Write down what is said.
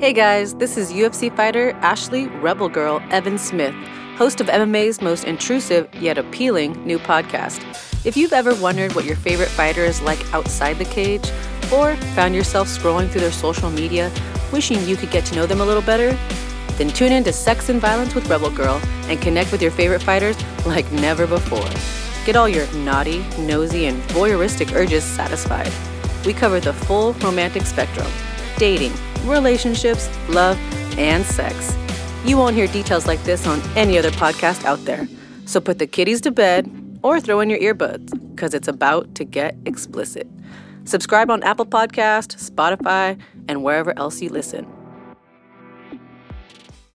Hey guys, this is UFC fighter Ashley Rebel Girl Evan Smith, host of MMA's most intrusive yet appealing new podcast. If you've ever wondered what your favorite fighter is like outside the cage, or found yourself scrolling through their social media wishing you could get to know them a little better, then tune in to Sex and Violence with Rebel Girl and connect with your favorite fighters like never before. Get all your naughty, nosy, and voyeuristic urges satisfied. We cover the full romantic spectrum dating, relationships, love, and sex. You won't hear details like this on any other podcast out there. So put the kiddies to bed or throw in your earbuds because it's about to get explicit. Subscribe on Apple Podcast, Spotify, and wherever else you listen.